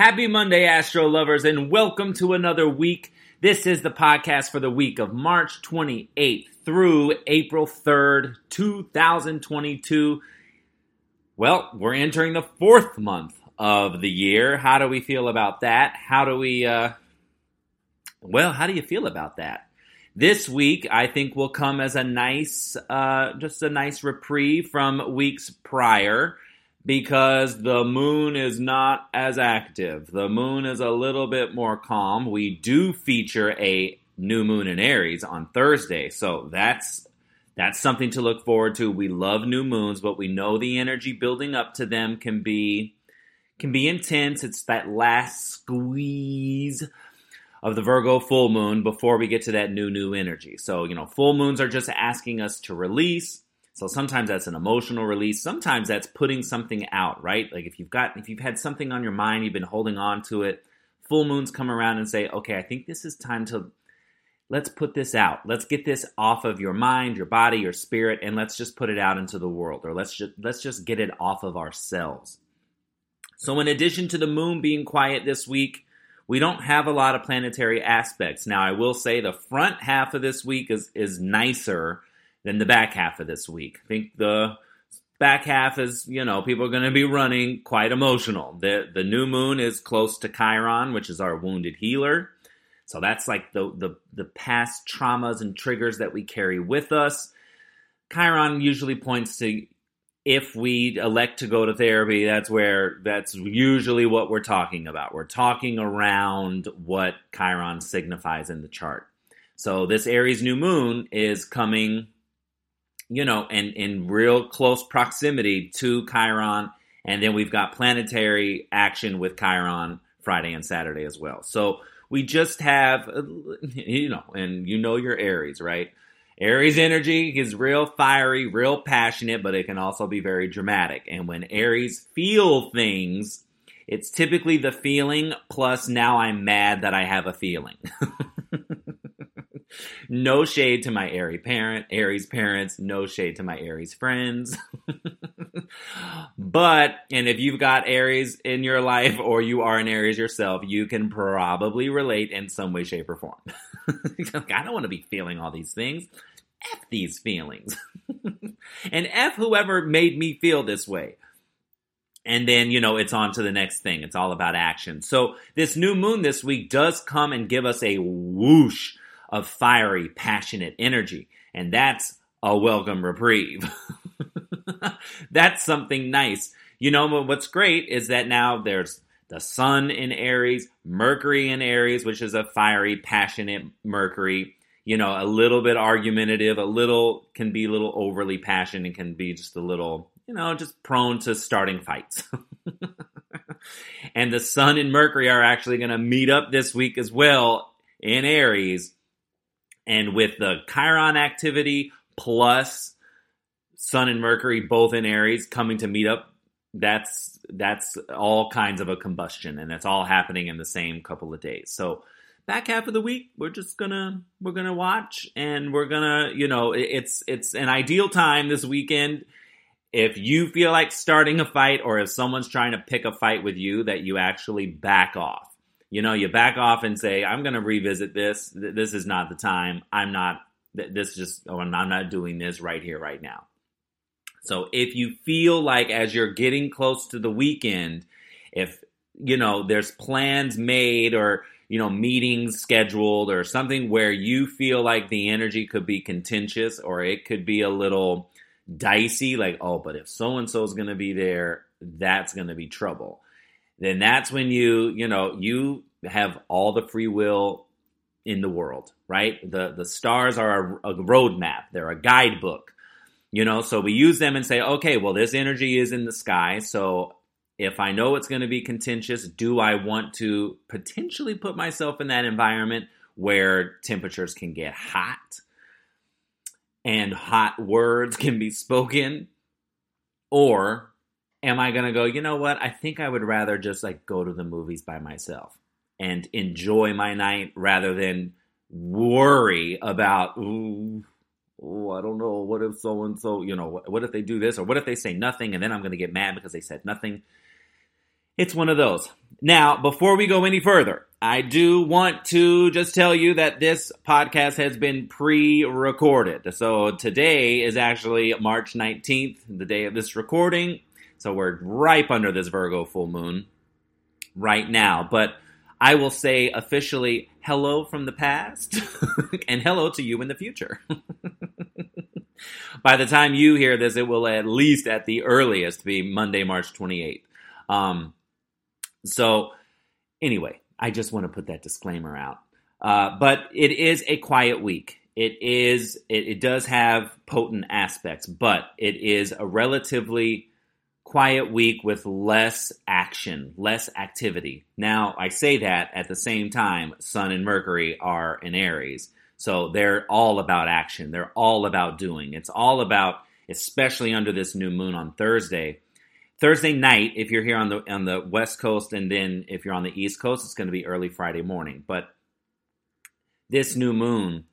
Happy Monday, Astro lovers, and welcome to another week. This is the podcast for the week of March 28th through April 3rd, 2022. Well, we're entering the fourth month of the year. How do we feel about that? How do we, uh, well, how do you feel about that? This week, I think, will come as a nice, uh, just a nice reprieve from weeks prior because the moon is not as active. The moon is a little bit more calm. We do feature a new moon in Aries on Thursday, so that's that's something to look forward to. We love new moons, but we know the energy building up to them can be can be intense. It's that last squeeze of the Virgo full moon before we get to that new, new energy. So, you know, full moons are just asking us to release. So sometimes that's an emotional release. Sometimes that's putting something out, right? Like if you've got, if you've had something on your mind, you've been holding on to it, full moons come around and say, okay, I think this is time to, let's put this out. Let's get this off of your mind, your body, your spirit, and let's just put it out into the world, or let's just, let's just get it off of ourselves. So in addition to the moon being quiet this week, we don't have a lot of planetary aspects. Now, I will say the front half of this week is, is nicer than the back half of this week. I think the back half is, you know, people are going to be running quite emotional. The, the new moon is close to Chiron, which is our wounded healer. So that's like the, the, the past traumas and triggers that we carry with us. Chiron usually points to if we elect to go to therapy, that's where that's usually what we're talking about. We're talking around what Chiron signifies in the chart. So this Aries new moon is coming, you know, in, in real close proximity to Chiron. And then we've got planetary action with Chiron Friday and Saturday as well. So we just have, you know, and you know your Aries, right? Aries energy is real fiery, real passionate, but it can also be very dramatic. And when Aries feel things, it's typically the feeling plus now I'm mad that I have a feeling. no shade to my Aries parent, Aries parents, no shade to my Aries friends. but and if you've got Aries in your life or you are an Aries yourself, you can probably relate in some way, shape, or form. I don't want to be feeling all these things. F these feelings. and F whoever made me feel this way. And then, you know, it's on to the next thing. It's all about action. So this new moon this week does come and give us a whoosh of fiery, passionate energy. And that's a welcome reprieve. that's something nice. You know, what's great is that now there's the sun in Aries, Mercury in Aries, which is a fiery, passionate Mercury you know, a little bit argumentative, a little can be a little overly passionate, can be just a little, you know, just prone to starting fights. and the Sun and Mercury are actually going to meet up this week as well in Aries. And with the Chiron activity plus Sun and Mercury both in Aries coming to meet up, that's that's all kinds of a combustion, and it's all happening in the same couple of days. So back half of the week we're just gonna we're gonna watch and we're gonna you know it's it's an ideal time this weekend if you feel like starting a fight or if someone's trying to pick a fight with you that you actually back off you know you back off and say i'm gonna revisit this. This is not the time. I'm not this just oh, i'm not doing this right here right now. So if you feel like as you're getting close to the weekend if you know there's plans made or you know, meetings scheduled or something where you feel like the energy could be contentious or it could be a little dicey, like, oh, but if so and so is going to be there, that's going to be trouble. Then that's when you, you know, you have all the free will in the world, right? The the stars are a, a roadmap. They're a guidebook. You know, so we use them and say, okay, well, this energy is in the sky, so if I know it's going to be contentious, do I want to potentially put myself in that environment where temperatures can get hot and hot words can be spoken? Or am I going to go, you know what? I think I would rather just like go to the movies by myself and enjoy my night rather than worry about, ooh, oh, I don't know. What if so and so, you know, what, what, if they do this or what if they say nothing and then I'm going to get mad because they said nothing? it's one of those. Now, before we go any further, I do want to just tell you that this podcast has been pre recorded. So today is actually March 19th, the day of this recording. So we're ripe under this Virgo full moon right now. But I will say officially hello from the past and hello to you in the future. By the time you hear this, it will at least at the earliest be Monday, March 28th. Um, so, anyway, I just want to put that disclaimer out. Uh, but it is a quiet week. It is. It, it does have potent aspects, but it is a relatively quiet week with less action, less activity. Now, I say that at the same time, Sun and Mercury are in Aries. So they're all about action. They're all about doing. It's all about, especially under this new moon on Thursday. Thursday night, if you're here on the on the West Coast, and then if you're on the East Coast, it's going to be early Friday morning. But this new moon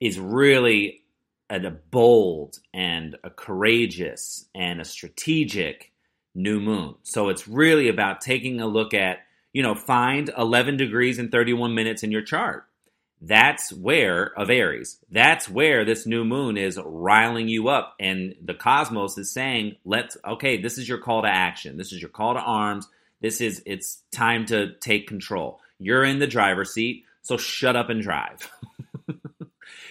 is really a bold and a courageous and a strategic new moon. So it's really about taking a look at, you know, find 11 degrees and 31 minutes in your chart. That's where, of Aries, that's where this new moon is riling you up. And the cosmos is saying, let's, okay, this is your call to action. This is your call to arms. This is, it's time to take control. You're in the driver's seat, so shut up and drive.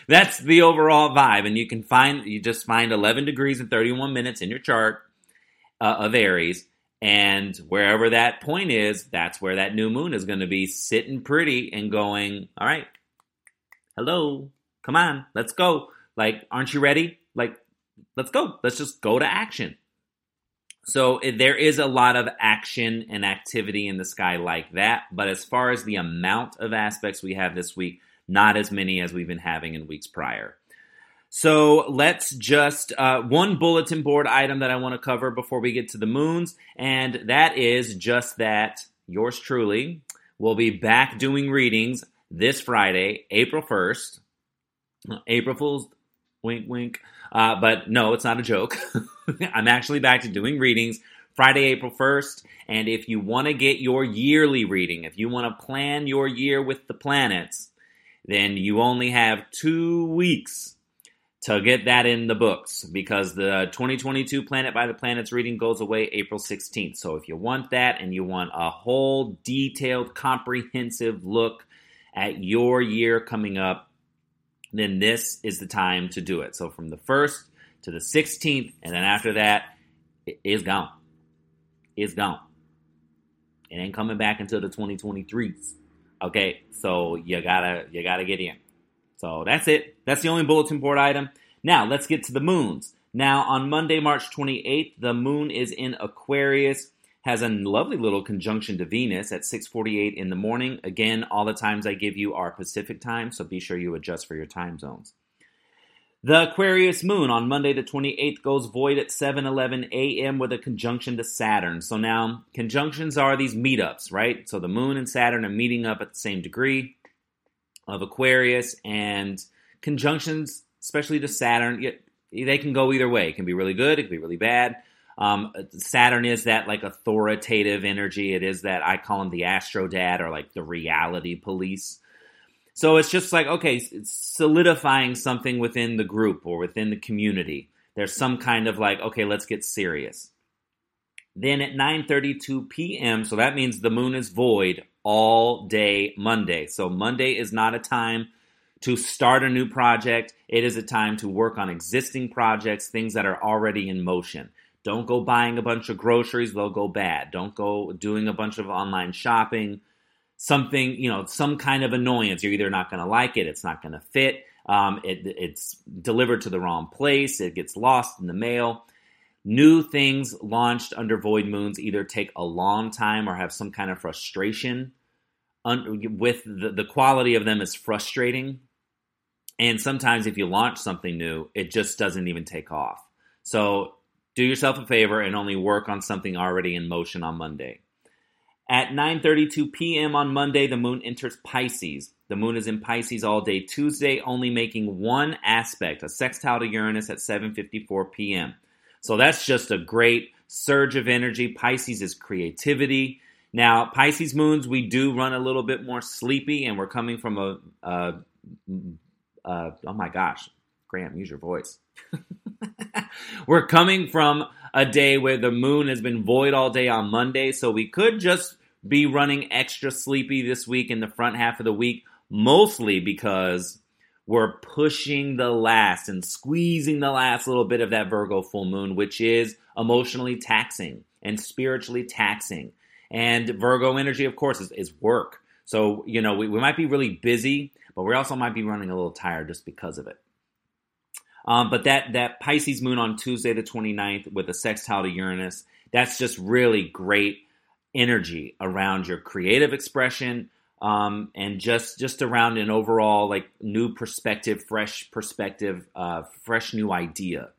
That's the overall vibe. And you can find, you just find 11 degrees and 31 minutes in your chart uh, of Aries. And wherever that point is, that's where that new moon is going to be sitting pretty and going, all right, hello, come on, let's go. Like, aren't you ready? Like, let's go. Let's just go to action. So there is a lot of action and activity in the sky like that. But as far as the amount of aspects we have this week, not as many as we've been having in weeks prior. So let's just uh, one bulletin board item that I want to cover before we get to the moons, and that is just that yours truly will be back doing readings this Friday, April 1st. April Fool's wink, wink. Uh, but no, it's not a joke. I'm actually back to doing readings Friday, April 1st. And if you want to get your yearly reading, if you want to plan your year with the planets, then you only have two weeks to get that in the books because the 2022 Planet by the Planets reading goes away April 16th. So if you want that and you want a whole detailed, comprehensive look at your year coming up, then this is the time to do it. So from the 1st to the 16th, and then after that, it is gone. It's gone. It ain't coming back until the 2023s. Okay, so you gotta you gotta get in. So that's it. That's the only bulletin board item. Now let's get to the moons. Now on Monday, March 28th, the moon is in Aquarius, has a lovely little conjunction to Venus at 6:48 in the morning. Again, all the times I give you are Pacific time, so be sure you adjust for your time zones. The Aquarius moon on Monday the 28th goes void at 7:11 a.m. with a conjunction to Saturn. So now conjunctions are these meetups, right? So the moon and Saturn are meeting up at the same degree of Aquarius and conjunctions, especially to Saturn, they can go either way. It can be really good, it can be really bad. Um, Saturn is that like authoritative energy. It is that I call him the Astro Dad or like the reality police. So it's just like, okay, it's solidifying something within the group or within the community. There's some kind of like, okay, let's get serious. Then at 9:32 p.m., so that means the moon is void all day Monday. So Monday is not a time to start a new project. It is a time to work on existing projects, things that are already in motion. Don't go buying a bunch of groceries, they'll go bad. Don't go doing a bunch of online shopping something, you know, some kind of annoyance. You're either not going to like it, it's not going to fit, um, it, it's delivered to the wrong place, it gets lost in the mail. New things launched under void moons either take a long time or have some kind of frustration. Un- with the, the quality of them is frustrating. And sometimes if you launch something new, it just doesn't even take off. So do yourself a favor and only work on something already in motion on Monday. At 9:32 p.m. on Monday, the moon enters Pisces. The moon is in Pisces all day Tuesday, only making one aspect, a sextile to Uranus at 7:54 p.m. So that's just a great surge of energy. Pisces is creativity, Now, Pisces moons, we do run a little bit more sleepy, and we're coming from a, oh my gosh, Graham, use your voice. we're coming from a day where the moon has been void all day on Monday, so we could just be running extra sleepy this week in the front half of the week, mostly because we're pushing the last and squeezing the last little bit of that Virgo full moon, which is emotionally taxing and spiritually taxing. And Virgo energy, of course, is, is work. So, you know, we, we might be really busy, but we also might be running a little tired just because of it. Um, but that, that Pisces moon on Tuesday, the 29th, with a sextile to Uranus, that's just really great energy around your creative expression, um, and just just around an overall like new perspective, fresh perspective, uh, fresh new idea.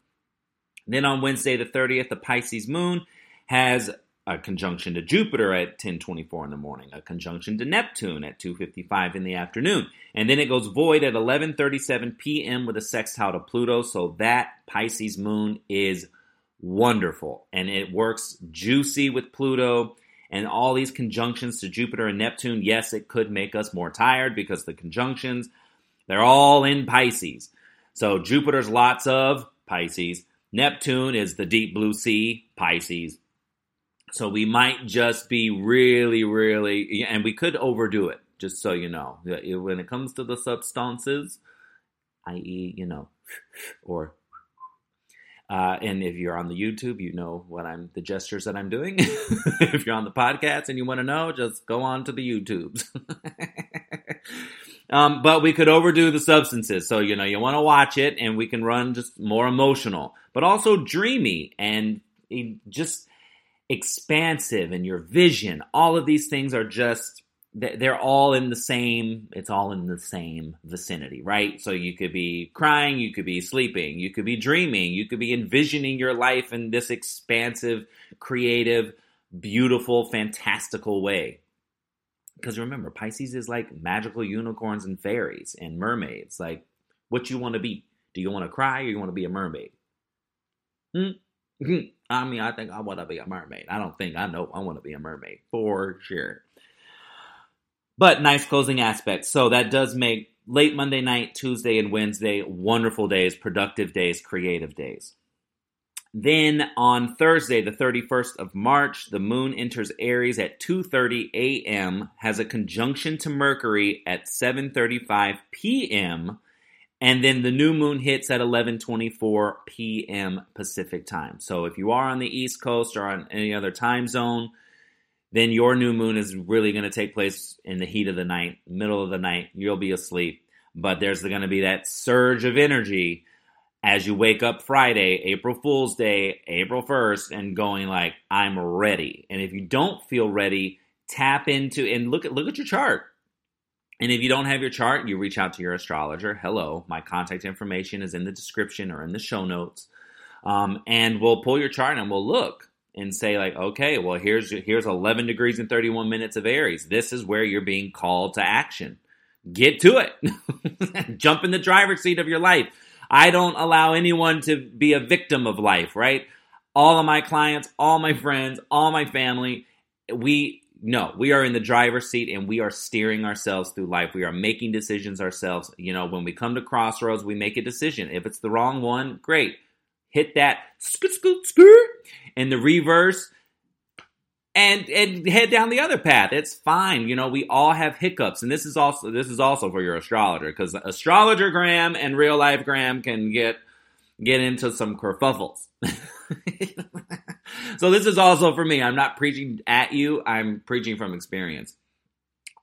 Then on Wednesday the 30th, the Pisces moon has a conjunction to Jupiter at 10:24 in the morning, a conjunction to Neptune at 2:55 in the afternoon, and then it goes void at 11:37 p.m. with a sextile to Pluto. So that Pisces moon is wonderful, and it works juicy with Pluto and all these conjunctions to Jupiter and Neptune, yes, it could make us more tired because the conjunctions, they're all in Pisces. So Jupiter's lots of Pisces. Neptune is the deep blue sea, Pisces. So we might just be really, really, and we could overdo it, just so you know. When it comes to the substances, i.e., you know, or uh, and if you're on the YouTube, you know what I'm the gestures that I'm doing. if you're on the podcast and you want to know, just go on to the YouTubes. um, but we could overdo the substances, so you know you want to watch it, and we can run just more emotional, but also dreamy and just expansive. And your vision, all of these things are just they're all in the same it's all in the same vicinity right? So you could be crying you could be sleeping you could be dreaming you could be envisioning your life in this expansive creative beautiful fantastical way. Because remember pisces is like magical unicorns and fairies and mermaids like what you want to be. Do you want to cry or you want to be a mermaid? Hmm? I mean i think i want to be a mermaid i don't think i know i want to be a mermaid for sure but nice closing aspects. So that does make late Monday night, Tuesday, and Wednesday wonderful days, productive days, creative days. Then on Thursday, the 31st of March, the moon enters Aries at 2:30 a.m., has a conjunction to Mercury at 7:35 p.m., and then the new moon hits at 11:24 p.m. Pacific time. So if you are on the East Coast or on any other time zone, then your new moon is really going to take place in the heat of the night, middle of the night. You'll be asleep, but there's going to be that surge of energy as you wake up Friday, April Fool's Day, April 1st, and going like, I'm ready. And if you don't feel ready, tap into and look at look at your chart. And if you don't have your chart, you reach out to your astrologer. Hello, my contact information is in the description or in the show notes. Um, and we'll pull your chart and we'll look and say like, okay, well here's here's 11 degrees and 31 minutes of Aries. This is where you're being called to action. Get to it. Jump in the driver's seat of your life. I don't allow anyone to be a victim of life, right? All of my clients, all my friends, all my family, we no, we are in the driver's seat and we are steering ourselves through life. We are making decisions ourselves. You know, when we come to crossroads, we make a decision. If it's the wrong one, great hit that scoot scoot scoot in the reverse and and head down the other path. It's fine. You know, we all have hiccups, and this is also this is also for your astrologer because astrologer Graham and real life Graham can get get into some kerfuffles. so this is also for me. I'm not preaching at you. I'm preaching from experience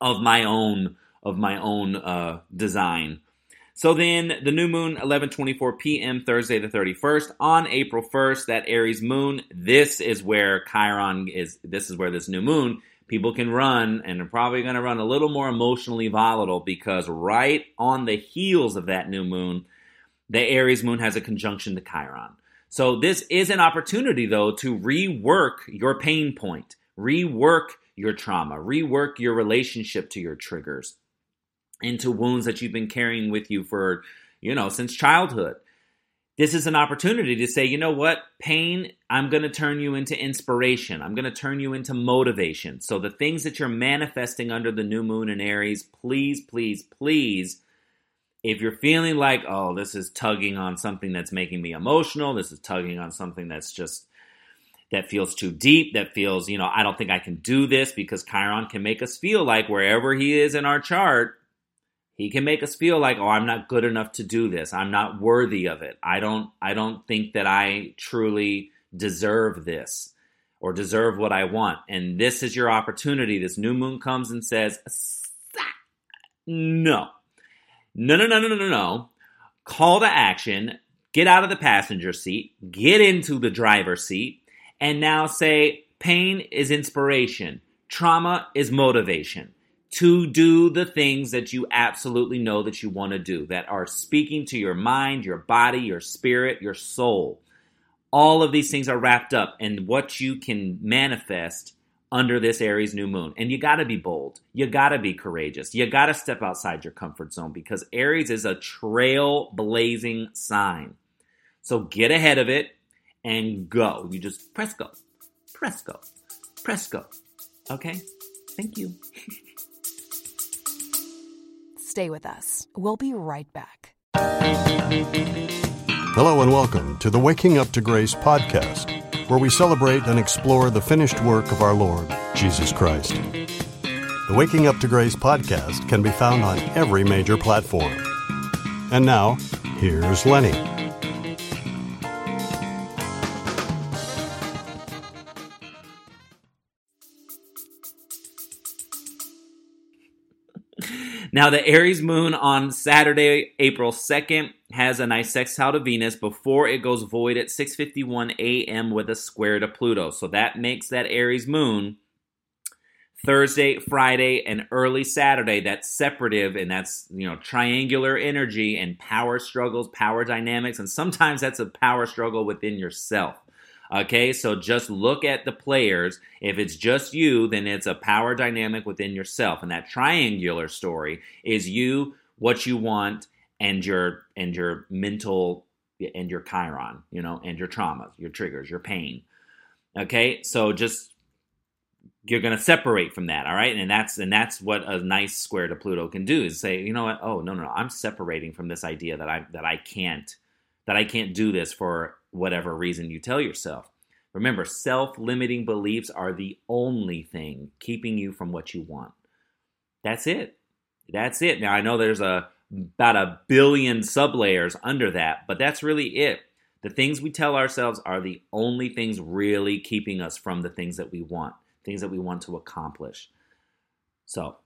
of my own of my own uh, design so then the new moon 11:24 p.m. Thursday the 31st on April 1st that Aries moon this is where Chiron is this is where this new moon people can run and are probably going to run a little more emotionally volatile because right on the heels of that new moon the Aries moon has a conjunction to Chiron. So this is an opportunity though to rework your pain point, rework your trauma, rework your relationship to your triggers into wounds that you've been carrying with you for, you know, since childhood. this is an opportunity to say, you know what, pain, I'm going to turn you into inspiration. I'm going to turn you into motivation. So, the things that you're manifesting under the new moon in Aries, please, please, please, if you're feeling like, oh, this is tugging on something that's making me emotional, this is tugging on something that's just, that feels too deep, that feels, you know, I don't think I can do this because Chiron can make us feel like wherever he is in our chart, he can make us feel like, oh, I'm not good enough to do this. I'm not worthy of it. I don't I don't think that I truly deserve this or deserve what I want. And this is your opportunity. This new moon comes and says, no. No, no, no, no, no, no. Call to action. Get out of the passenger seat. Get into the driver's seat. And now say, pain is inspiration. Trauma is motivation to do the things that you absolutely know that you want to do, that are speaking to your mind, your body, your spirit, your soul. All of these things are wrapped up in what you can manifest under this Aries new moon. And you got to be bold. You got to be courageous. You got to step outside your comfort zone because Aries is a trailblazing sign. So get ahead of it and go. You just press go, press go, press go. Okay? Thank you. Stay with us. We'll be right back. Hello, and welcome to the Waking Up to Grace podcast, where we celebrate and explore the finished work of our Lord, Jesus Christ. The Waking Up to Grace podcast can be found on every major platform. And now, here's Lenny. Now, the Aries moon on Saturday, April 2nd, has a nice sextile to Venus before it goes void at 6:51 a.m. with a square to Pluto. So that makes that Aries moon Thursday, Friday, and early Saturday. That's separative and that's, you know, triangular energy and power struggles, power dynamics, and sometimes that's a power struggle within yourself. Okay, so just look at the players. If it's just you, then it's a power dynamic within yourself. And that triangular story is you, what you want, and your and your mental and your chiron, you know, and your traumas, your triggers, your pain. Okay, so just you're going to separate from that all right and that's and that's what a nice square to pluto can do is say you know what oh no no, no i'm separating from this idea that i that i can't that i can't do this for whatever reason you tell yourself. Remember, self limiting beliefs are the only thing keeping you from what you want. That's it. That's it. Now, I know there's a about a billion sublayers under that, but that's really it. The things we tell ourselves are the only things really keeping us from the things that we want, things that we want to accomplish. So,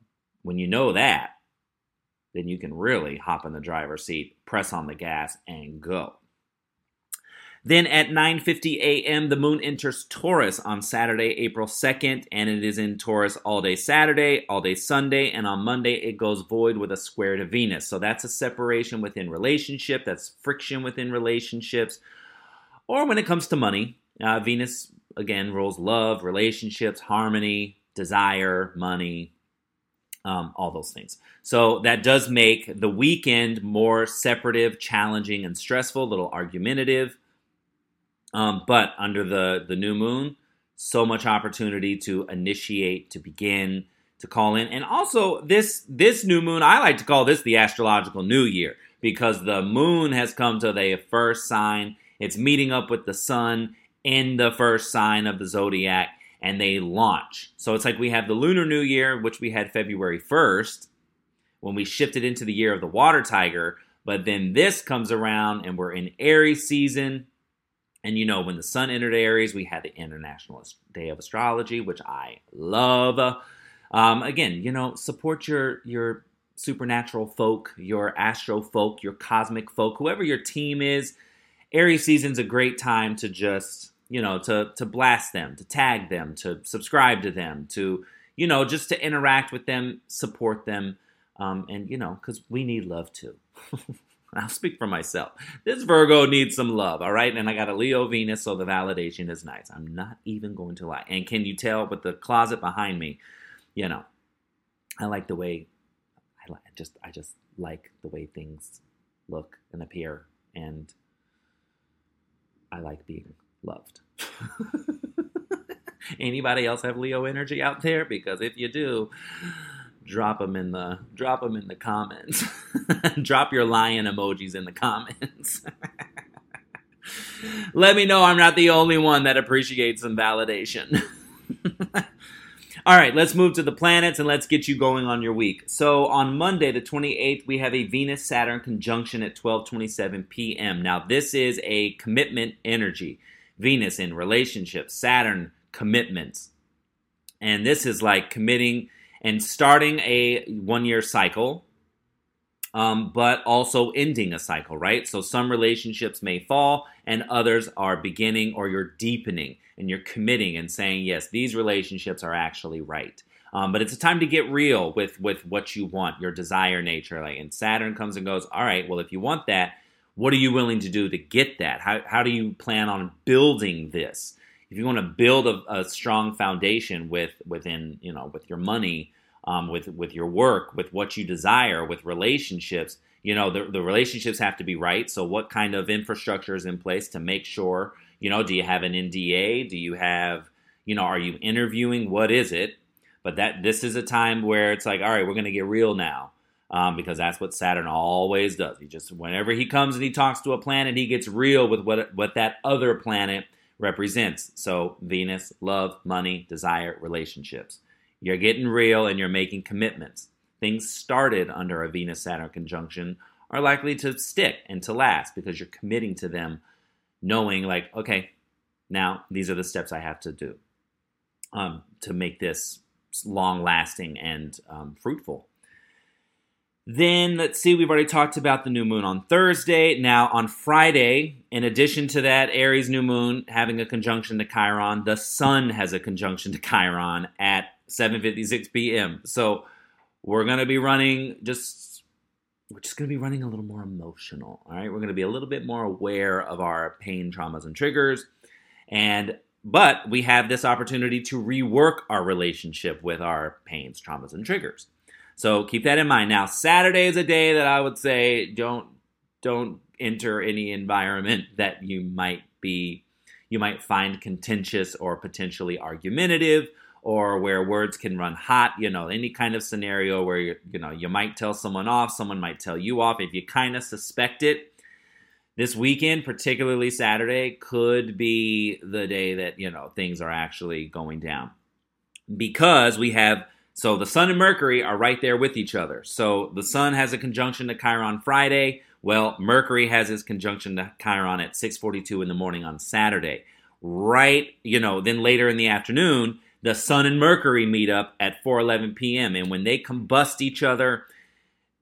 when you know that, then you can really hop in the driver's seat, press on the gas, and go. Then at 9:50 a.m., the moon enters Taurus on Saturday, April 2nd, and it is in Taurus all day Saturday, all day Sunday, and on Monday it goes void with a square to Venus. So that's a separation within relationship, that's friction within relationships. Or when it comes to money, uh, Venus again rules love, relationships, harmony, desire, money, um, all those things. So that does make the weekend more separative, challenging, and stressful, a little argumentative. Um, but under the the new moon, so much opportunity to initiate, to begin, to call in, and also this this new moon. I like to call this the astrological new year because the moon has come to the first sign. It's meeting up with the sun in the first sign of the zodiac, and they launch. So it's like we have the lunar new year, which we had February first when we shifted into the year of the water tiger. But then this comes around, and we're in Aries season and you know, when the sun entered Aries, we had the International Day of Astrology, which I love. Um, again, you know, support your your supernatural folk, your astro folk, your cosmic folk, whoever your team is. Aries season's a great time to just, you know, to to blast them, to tag them, to subscribe to them, to, you know, just to interact with them, support them, um, and you know, because we need love too. I'll speak for myself. This Virgo needs some love, all right? And I got a Leo Venus, so the validation is nice. I'm not even going to lie. And can you tell with the closet behind me, you know, I like the way I just I just like the way things look and appear and I like being loved. Anybody else have Leo energy out there? Because if you do, drop them in the drop them in the comments. drop your lion emojis in the comments. Let me know I'm not the only one that appreciates some validation. All right, let's move to the planets and let's get you going on your week. So on Monday, the 28th, we have a Venus Saturn conjunction at 12:27 p.m. Now this is a commitment energy. Venus in relationships, Saturn commitments. And this is like committing and starting a one-year cycle um, but also ending a cycle, right? So some relationships may fall and others are beginning or you're deepening and you're committing and saying, yes, these relationships are actually right. Um, but it's a time to get real with with what you want, your desire nature. Like, and Saturn comes and goes. All right, well, if you want that, what are you willing to do to get that? How how do you plan on building this? If you want to build a, a strong foundation with within you know with your money, um, with with your work, with what you desire, with relationships, you know the, the relationships have to be right. So, what kind of infrastructure is in place to make sure you know, do you have an NDA? Do you have, you know, are you interviewing? What is it? But that this is a time where it's like, all right, we're going to get real now. Um, because that's what Saturn always does. He just whenever he comes and he talks to a planet, he gets real with what what that other planet represents. So Venus, love, money, desire, relationships. You're getting real and you're making commitments. Things started under a Venus Saturn conjunction are likely to stick and to last because you're committing to them knowing like, okay, now these are the steps I have to do um, to make this long lasting and um, fruitful. Then let's see, we've already talked about the new moon on Thursday. Now on Friday, in addition to that Aries new moon having a conjunction to Chiron, the sun has a conjunction to Chiron at 7:56 p.m. So we're going to be running just we're just going to be running a little more emotional. All right, we're going to be a little bit more aware of our pain, traumas, and triggers, and but we have this opportunity to rework our relationship with our pains, traumas, and triggers. So keep that in mind. Now, Saturday is a day that I would say don't don't enter any environment that you might be you might find contentious or potentially argumentative or where words can run hot, you know, any kind of scenario where you you know, you might tell someone off, someone might tell you off if you kind of suspect it. This weekend, particularly Saturday, could be the day that, you know, things are actually going down. Because we have so the sun and Mercury are right there with each other. So the sun has a conjunction to Chiron Friday. Well, Mercury has his conjunction to Chiron at 6:42 in the morning on Saturday. Right, you know, then later in the afternoon, the Sun and Mercury meet up at 4:11 p.m. and when they combust each other,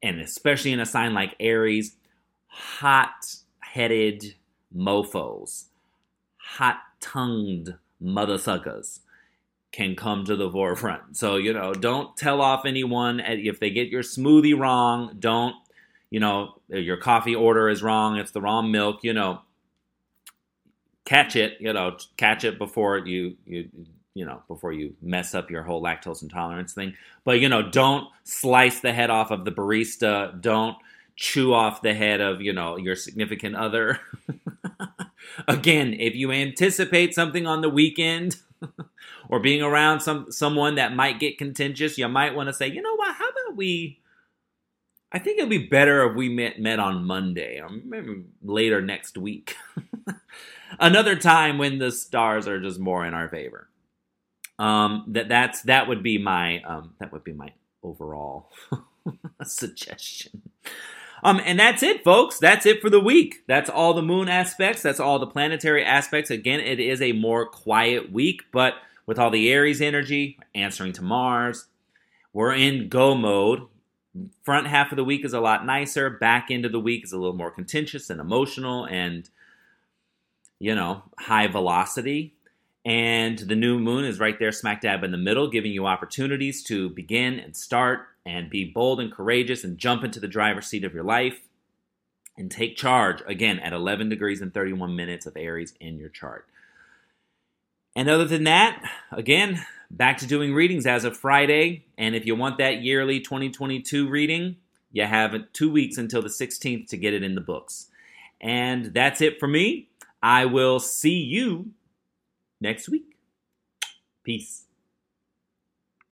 and especially in a sign like Aries, hot-headed mofo's, hot-tongued mother suckers can come to the forefront. So, you know, don't tell off anyone if they get your smoothie wrong, don't, you know, your coffee order is wrong, it's the wrong milk, you know, catch it, you know, catch it before you you you know, before you mess up your whole lactose intolerance thing. But, you know, don't slice the head off of the barista. Don't chew off the head of, you know, your significant other. Again, if you anticipate something on the weekend or being around some someone that might get contentious, you might want to say, you know what, how about we I think it'd be better if we met met on Monday or maybe later next week. Another time when the stars are just more in our favor. Um, that that's that would be my um, that would be my overall suggestion. Um, and that's it, folks. That's it for the week. That's all the moon aspects. That's all the planetary aspects. Again, it is a more quiet week, but with all the Aries energy answering to Mars, we're in go mode. Front half of the week is a lot nicer. Back end of the week is a little more contentious and emotional and, you know, high velocity. And the new moon is right there, smack dab in the middle, giving you opportunities to begin and start and be bold and courageous and jump into the driver's seat of your life and take charge again at 11 degrees and 31 minutes of Aries in your chart. And other than that, again, back to doing readings as of Friday. And if you want that yearly 2022 reading, you have two weeks until the 16th to get it in the books. And that's it for me. I will see you next week. Peace.